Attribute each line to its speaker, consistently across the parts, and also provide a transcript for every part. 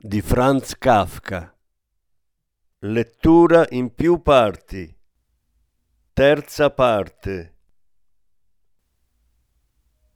Speaker 1: di Franz Kafka. Lettura in più parti. Terza parte.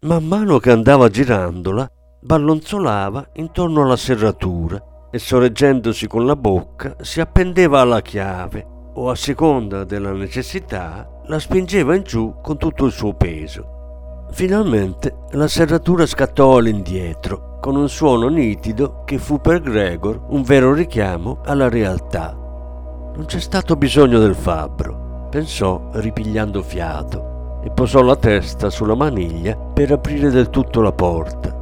Speaker 1: Man mano che andava girandola, ballonzolava intorno alla serratura e sorreggendosi con la bocca si appendeva alla chiave o a seconda della necessità la spingeva in giù con tutto il suo peso. Finalmente la serratura scattò all'indietro con un suono nitido che fu per Gregor un vero richiamo alla realtà. Non c'è stato bisogno del fabbro, pensò ripigliando fiato, e posò la testa sulla maniglia per aprire del tutto la porta.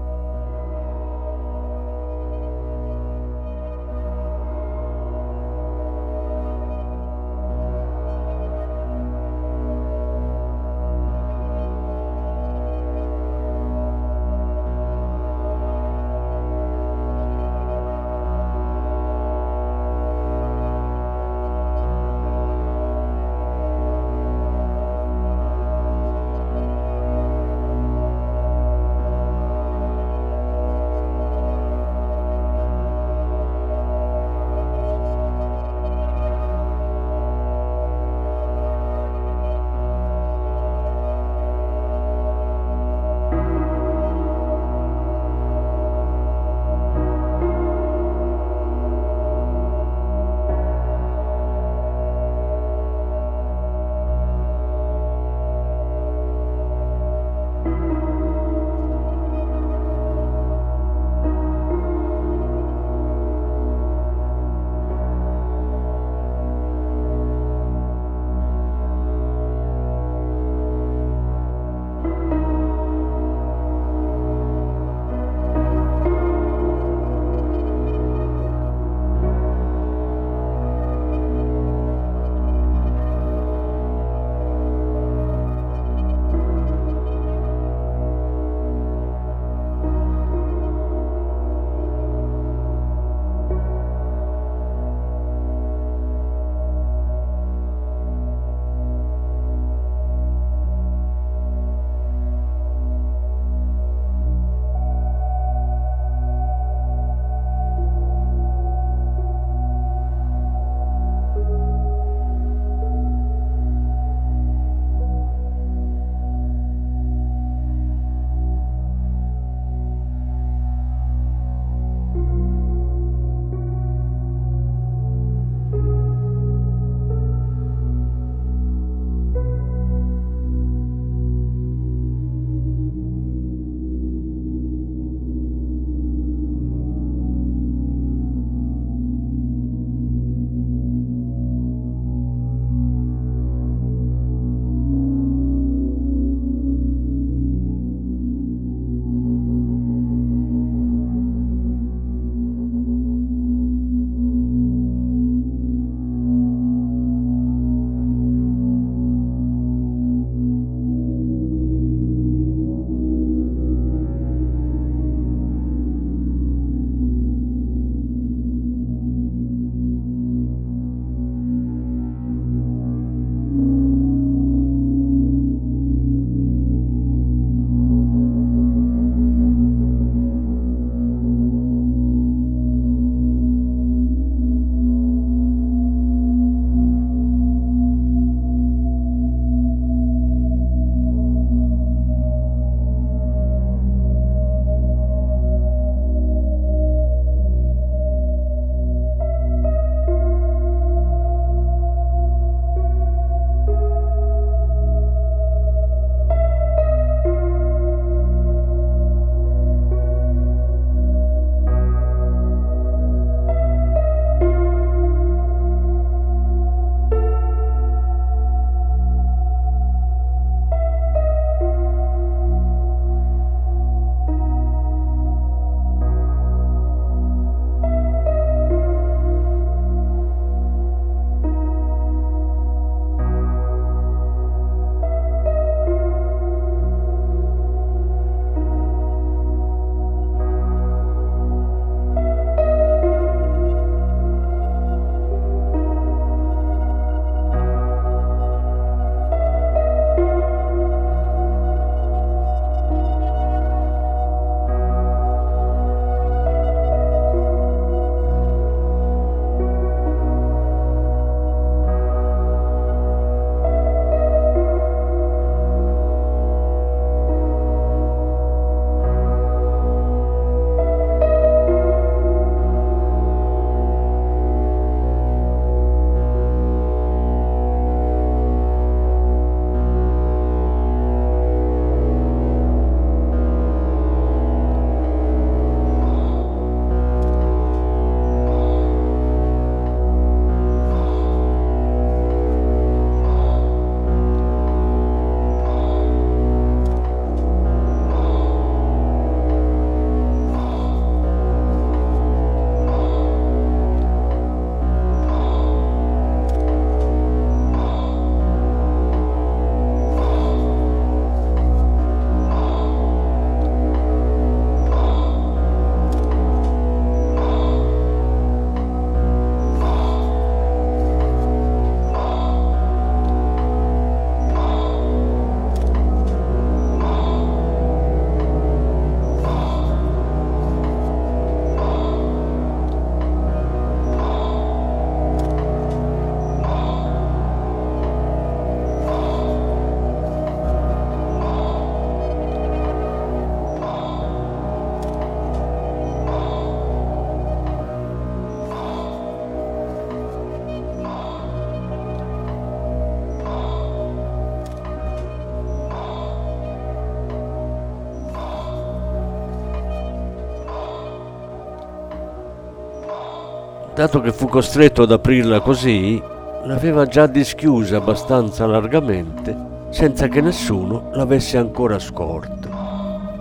Speaker 1: Dato che fu costretto ad aprirla così, l'aveva già dischiusa abbastanza largamente senza che nessuno l'avesse ancora scorto.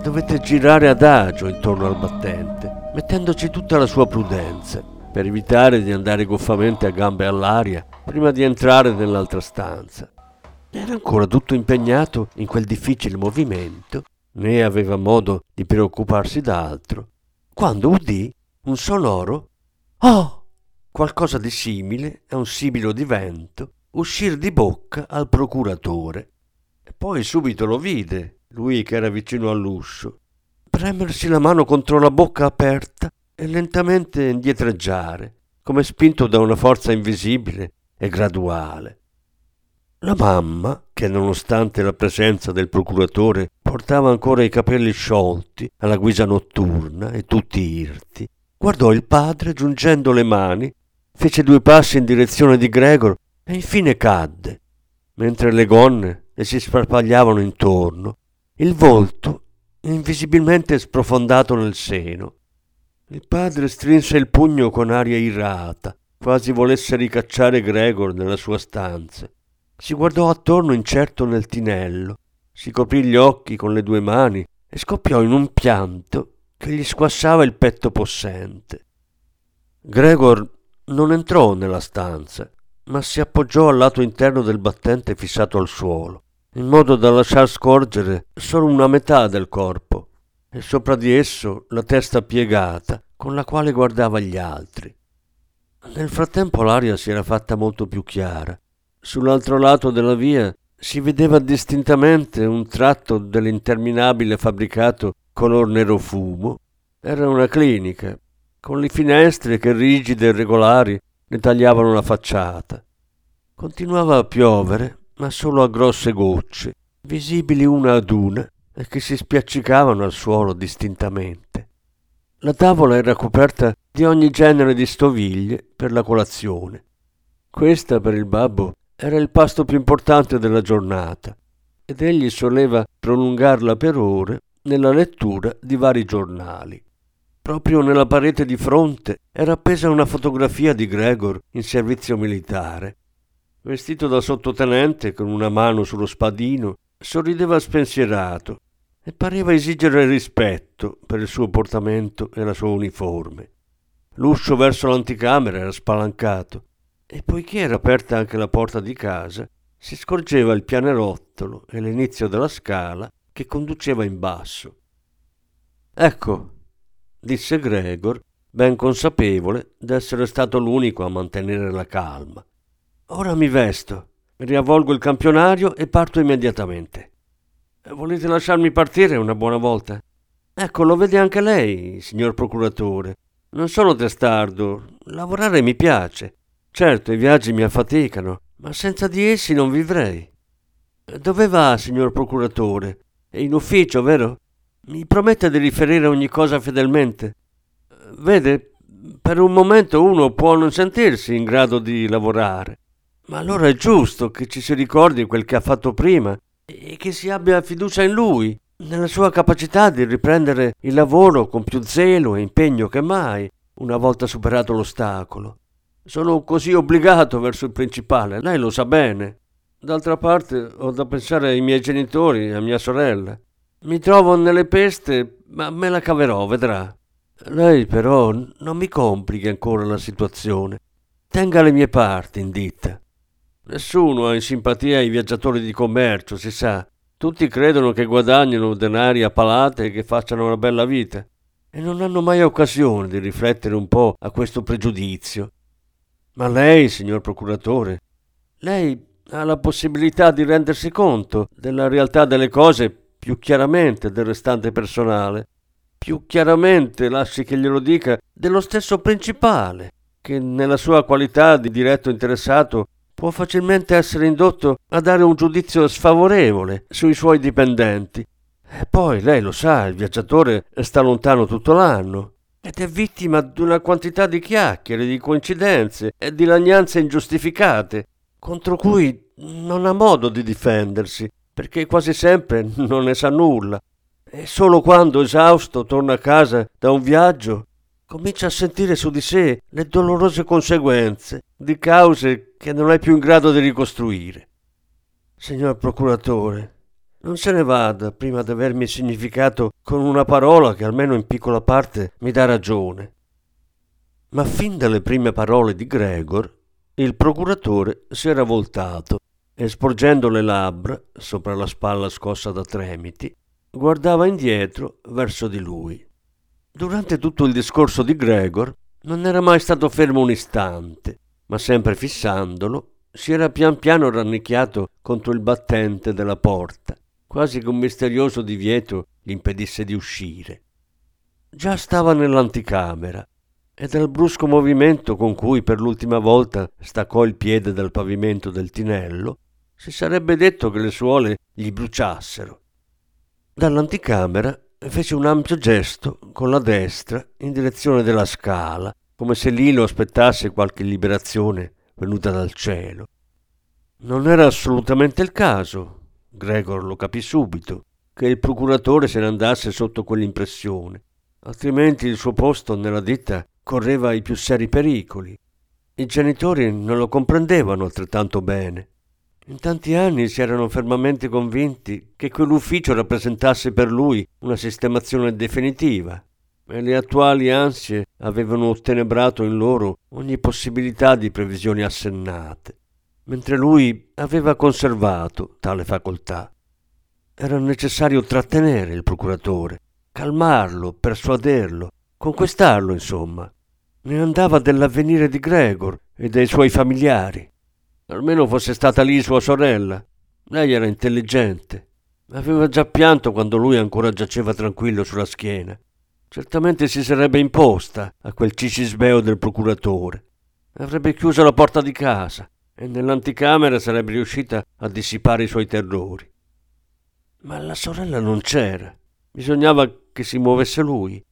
Speaker 1: Dovette girare adagio intorno al battente, mettendoci tutta la sua prudenza, per evitare di andare goffamente a gambe all'aria prima di entrare nell'altra stanza. Era ancora tutto impegnato in quel difficile movimento, né aveva modo di preoccuparsi d'altro, quando udì un sonoro Oh! Qualcosa di simile a un sibilo di vento uscir di bocca al procuratore. E poi subito lo vide, lui che era vicino all'uscio, premersi la mano contro la bocca aperta e lentamente indietreggiare, come spinto da una forza invisibile e graduale. La mamma, che nonostante la presenza del procuratore portava ancora i capelli sciolti alla guisa notturna e tutti irti, guardò il padre giungendo le mani fece due passi in direzione di Gregor e infine cadde, mentre le gonne le si sparpagliavano intorno, il volto invisibilmente sprofondato nel seno. Il padre strinse il pugno con aria irata, quasi volesse ricacciare Gregor nella sua stanza. Si guardò attorno incerto nel tinello, si coprì gli occhi con le due mani e scoppiò in un pianto che gli squassava il petto possente. Gregor non entrò nella stanza, ma si appoggiò al lato interno del battente fissato al suolo, in modo da lasciar scorgere solo una metà del corpo e sopra di esso la testa piegata con la quale guardava gli altri. Nel frattempo l'aria si era fatta molto più chiara. Sull'altro lato della via si vedeva distintamente un tratto dell'interminabile fabbricato color nero fumo. Era una clinica, con le finestre che rigide e regolari ne tagliavano la facciata. Continuava a piovere, ma solo a grosse gocce, visibili una ad una e che si spiaccicavano al suolo distintamente. La tavola era coperta di ogni genere di stoviglie per la colazione. Questa per il babbo era il pasto più importante della giornata ed egli soleva prolungarla per ore nella lettura di vari giornali. Proprio nella parete di fronte era appesa una fotografia di Gregor in servizio militare. Vestito da sottotenente, con una mano sullo spadino, sorrideva spensierato e pareva esigere rispetto per il suo portamento e la sua uniforme. L'uscio verso l'anticamera era spalancato e poiché era aperta anche la porta di casa, si scorgeva il pianerottolo e l'inizio della scala che conduceva in basso. Ecco, disse Gregor, ben consapevole d'essere stato l'unico a mantenere la calma. Ora mi vesto, riavvolgo il campionario e parto immediatamente. Volete lasciarmi partire una buona volta? Ecco, lo vede anche lei, signor procuratore. Non sono testardo, lavorare mi piace. Certo, i viaggi mi affaticano, ma senza di essi non vivrei. Dove va, signor procuratore? È in ufficio, vero? Mi promette di riferire ogni cosa fedelmente. Vede, per un momento uno può non sentirsi in grado di lavorare, ma allora è giusto che ci si ricordi quel che ha fatto prima e che si abbia fiducia in lui, nella sua capacità di riprendere il lavoro con più zelo e impegno che mai, una volta superato l'ostacolo. Sono così obbligato verso il principale, lei lo sa bene. D'altra parte ho da pensare ai miei genitori e a mia sorella. Mi trovo nelle peste, ma me la caverò, vedrà. Lei però non mi complichi ancora la situazione. Tenga le mie parti in ditta. Nessuno ha in simpatia i viaggiatori di commercio, si sa. Tutti credono che guadagnino denari a palate e che facciano una bella vita e non hanno mai occasione di riflettere un po' a questo pregiudizio. Ma lei, signor procuratore, lei ha la possibilità di rendersi conto della realtà delle cose più chiaramente del restante personale, più chiaramente, lasci che glielo dica, dello stesso principale, che nella sua qualità di diretto interessato può facilmente essere indotto a dare un giudizio sfavorevole sui suoi dipendenti. E poi, lei lo sa, il viaggiatore sta lontano tutto l'anno ed è vittima di una quantità di chiacchiere, di coincidenze e di lagnanze ingiustificate, contro cui non ha modo di difendersi perché quasi sempre non ne sa nulla. E solo quando esausto torna a casa da un viaggio comincia a sentire su di sé le dolorose conseguenze di cause che non è più in grado di ricostruire. Signor procuratore, non se ne vada prima di avermi significato con una parola che almeno in piccola parte mi dà ragione. Ma fin dalle prime parole di Gregor, il procuratore si era voltato e sporgendo le labbra sopra la spalla scossa da tremiti, guardava indietro verso di lui. Durante tutto il discorso di Gregor non era mai stato fermo un istante, ma sempre fissandolo si era pian piano rannicchiato contro il battente della porta, quasi che un misterioso divieto gli impedisse di uscire. Già stava nell'anticamera e dal brusco movimento con cui per l'ultima volta staccò il piede dal pavimento del tinello, si sarebbe detto che le suole gli bruciassero. Dall'anticamera fece un ampio gesto con la destra in direzione della scala, come se lì lo aspettasse qualche liberazione venuta dal cielo. Non era assolutamente il caso, Gregor lo capì subito, che il procuratore se ne andasse sotto quell'impressione, altrimenti il suo posto nella ditta correva i più seri pericoli. I genitori non lo comprendevano altrettanto bene. In tanti anni si erano fermamente convinti che quell'ufficio rappresentasse per lui una sistemazione definitiva e le attuali ansie avevano ottenebrato in loro ogni possibilità di previsioni assennate, mentre lui aveva conservato tale facoltà. Era necessario trattenere il procuratore, calmarlo, persuaderlo, conquistarlo, insomma. Ne andava dell'avvenire di Gregor e dei suoi familiari. Almeno fosse stata lì sua sorella. Lei era intelligente. Aveva già pianto quando lui ancora giaceva tranquillo sulla schiena. Certamente si sarebbe imposta a quel cicisbeo del procuratore. Avrebbe chiuso la porta di casa e nell'anticamera sarebbe riuscita a dissipare i suoi terrori. Ma la sorella non c'era. Bisognava che si muovesse lui.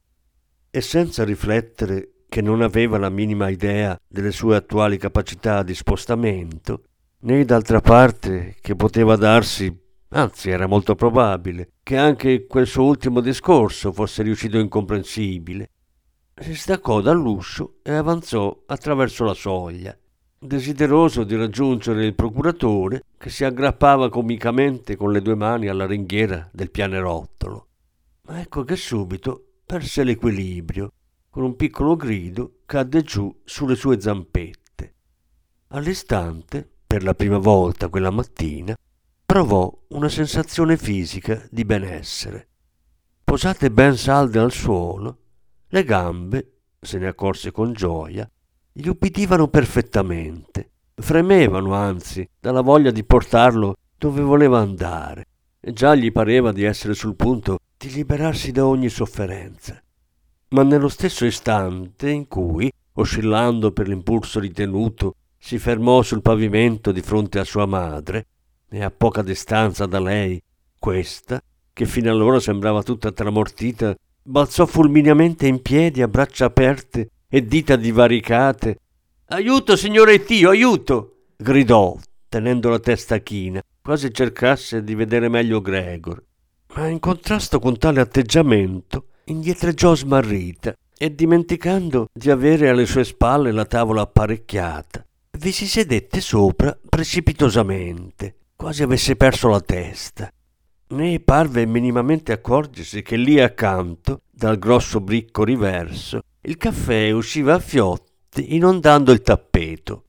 Speaker 1: E senza riflettere che non aveva la minima idea delle sue attuali capacità di spostamento, né d'altra parte che poteva darsi, anzi era molto probabile, che anche quel suo ultimo discorso fosse riuscito incomprensibile. Si staccò dall'uscio e avanzò attraverso la soglia, desideroso di raggiungere il procuratore che si aggrappava comicamente con le due mani alla ringhiera del pianerottolo. Ma ecco che subito perse l'equilibrio con un piccolo grido cadde giù sulle sue zampette. All'istante, per la prima volta quella mattina, provò una sensazione fisica di benessere. Posate ben salde al suolo, le gambe, se ne accorse con gioia, gli ubbidivano perfettamente, fremevano anzi dalla voglia di portarlo dove voleva andare, e già gli pareva di essere sul punto di liberarsi da ogni sofferenza ma nello stesso istante in cui, oscillando per l'impulso ritenuto, si fermò sul pavimento di fronte a sua madre, e a poca distanza da lei, questa, che fino allora sembrava tutta tramortita, balzò fulmineamente in piedi a braccia aperte e dita divaricate. Aiuto, signore Dio, aiuto! gridò, tenendo la testa china, quasi cercasse di vedere meglio Gregor. Ma in contrasto con tale atteggiamento, indietreggiò smarrita e dimenticando di avere alle sue spalle la tavola apparecchiata, vi si sedette sopra precipitosamente, quasi avesse perso la testa. Né parve minimamente accorgersi che lì accanto, dal grosso bricco riverso, il caffè usciva a fiotti inondando il tappeto.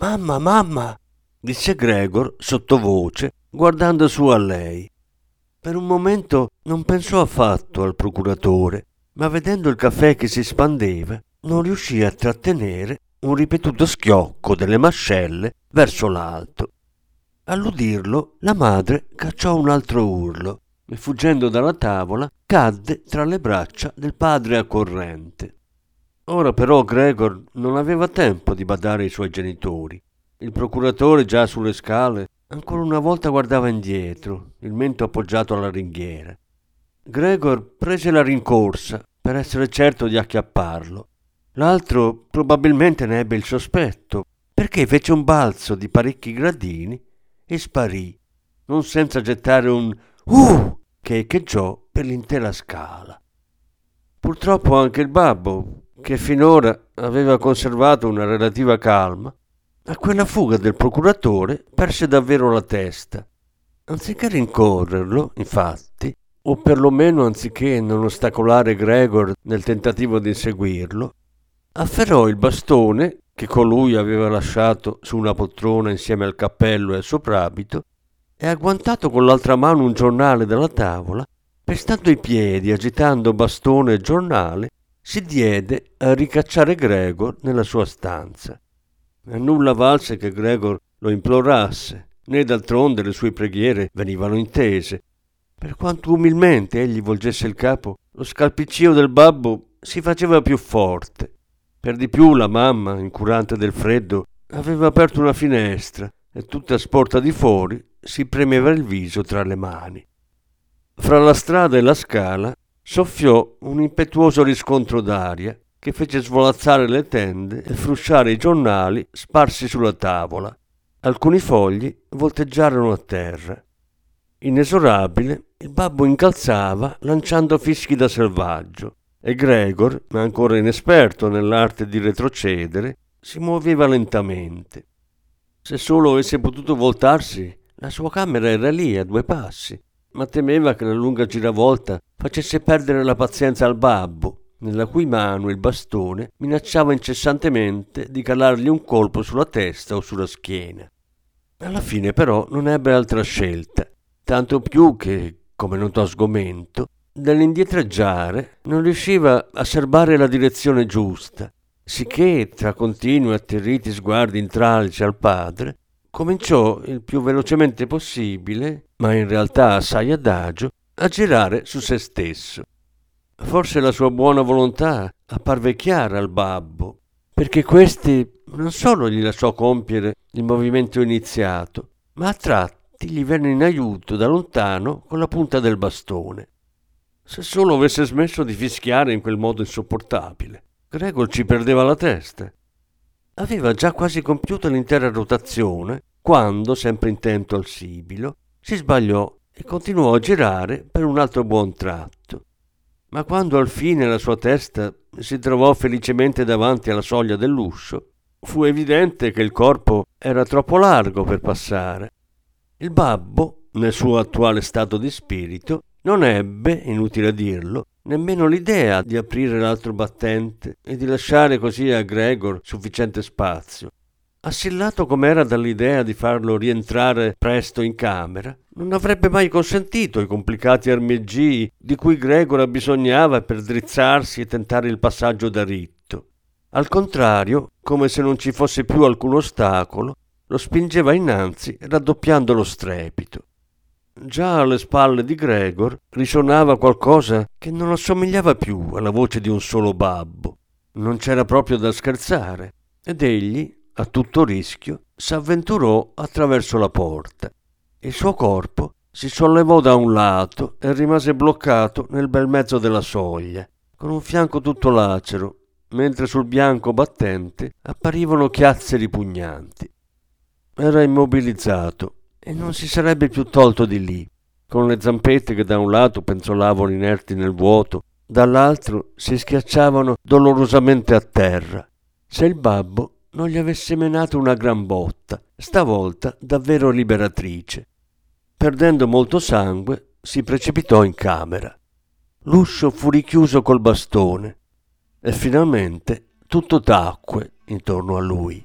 Speaker 1: Mamma, mamma, disse Gregor sottovoce, guardando su a lei. Per un momento non pensò affatto al procuratore, ma vedendo il caffè che si spandeva, non riuscì a trattenere un ripetuto schiocco delle mascelle verso l'alto. All'udirlo, la madre cacciò un altro urlo e fuggendo dalla tavola cadde tra le braccia del padre accorrente. Ora però Gregor non aveva tempo di badare ai suoi genitori. Il procuratore, già sulle scale, ancora una volta guardava indietro, il mento appoggiato alla ringhiera. Gregor prese la rincorsa per essere certo di acchiapparlo. L'altro probabilmente ne ebbe il sospetto, perché fece un balzo di parecchi gradini e sparì, non senza gettare un uh che echeggiò per l'intera scala. Purtroppo anche il babbo, che finora aveva conservato una relativa calma, a quella fuga del procuratore perse davvero la testa. Anziché rincorrerlo, infatti, o perlomeno anziché non ostacolare Gregor nel tentativo di inseguirlo, afferrò il bastone che colui aveva lasciato su una poltrona insieme al cappello e al soprabito e agguantato con l'altra mano un giornale dalla tavola, pestando i piedi, agitando bastone e giornale, si diede a ricacciare Gregor nella sua stanza. A nulla valse che Gregor lo implorasse, né d'altronde le sue preghiere venivano intese. Per quanto umilmente egli volgesse il capo, lo scalpiccio del babbo si faceva più forte. Per di più la mamma, incurante del freddo, aveva aperto una finestra e tutta sporta di fuori si premeva il viso tra le mani. Fra la strada e la scala soffiò un impetuoso riscontro d'aria che fece svolazzare le tende e frusciare i giornali sparsi sulla tavola. Alcuni fogli volteggiarono a terra. Inesorabile, il babbo incalzava lanciando fischi da selvaggio e Gregor, ancora inesperto nell'arte di retrocedere, si muoveva lentamente. Se solo avesse potuto voltarsi, la sua camera era lì a due passi ma temeva che la lunga giravolta facesse perdere la pazienza al babbo, nella cui mano il bastone minacciava incessantemente di calargli un colpo sulla testa o sulla schiena. Alla fine però non ebbe altra scelta, tanto più che, come notò sgomento, dall'indietreggiare non riusciva a serbare la direzione giusta, sicché, tra continui atterriti sguardi intralci al padre, cominciò il più velocemente possibile, ma in realtà assai adagio, a girare su se stesso. Forse la sua buona volontà apparve chiara al babbo, perché questi non solo gli lasciò compiere il movimento iniziato, ma a tratti gli venne in aiuto da lontano con la punta del bastone. Se solo avesse smesso di fischiare in quel modo insopportabile, Gregor ci perdeva la testa. Aveva già quasi compiuto l'intera rotazione quando, sempre intento al sibilo, si sbagliò e continuò a girare per un altro buon tratto. Ma quando al fine la sua testa si trovò felicemente davanti alla soglia dell'uscio, fu evidente che il corpo era troppo largo per passare. Il babbo, nel suo attuale stato di spirito, non ebbe, inutile dirlo, nemmeno l'idea di aprire l'altro battente e di lasciare così a Gregor sufficiente spazio. Assillato com'era dall'idea di farlo rientrare presto in camera, non avrebbe mai consentito i complicati armeggii di cui Gregor abbisognava per drizzarsi e tentare il passaggio da ritto. Al contrario, come se non ci fosse più alcun ostacolo, lo spingeva innanzi raddoppiando lo strepito. Già alle spalle di Gregor risuonava qualcosa che non assomigliava più alla voce di un solo babbo. Non c'era proprio da scherzare, ed egli, a tutto rischio, s'avventurò attraverso la porta. Il suo corpo si sollevò da un lato e rimase bloccato nel bel mezzo della soglia, con un fianco tutto lacero, mentre sul bianco battente apparivano chiazze ripugnanti. Era immobilizzato e non si sarebbe più tolto di lì, con le zampette che da un lato penzolavano inerti nel vuoto, dall'altro si schiacciavano dolorosamente a terra. Se il babbo non gli avesse menato una gran botta, stavolta davvero liberatrice. Perdendo molto sangue, si precipitò in camera. L'uscio fu richiuso col bastone e finalmente tutto tacque intorno a lui.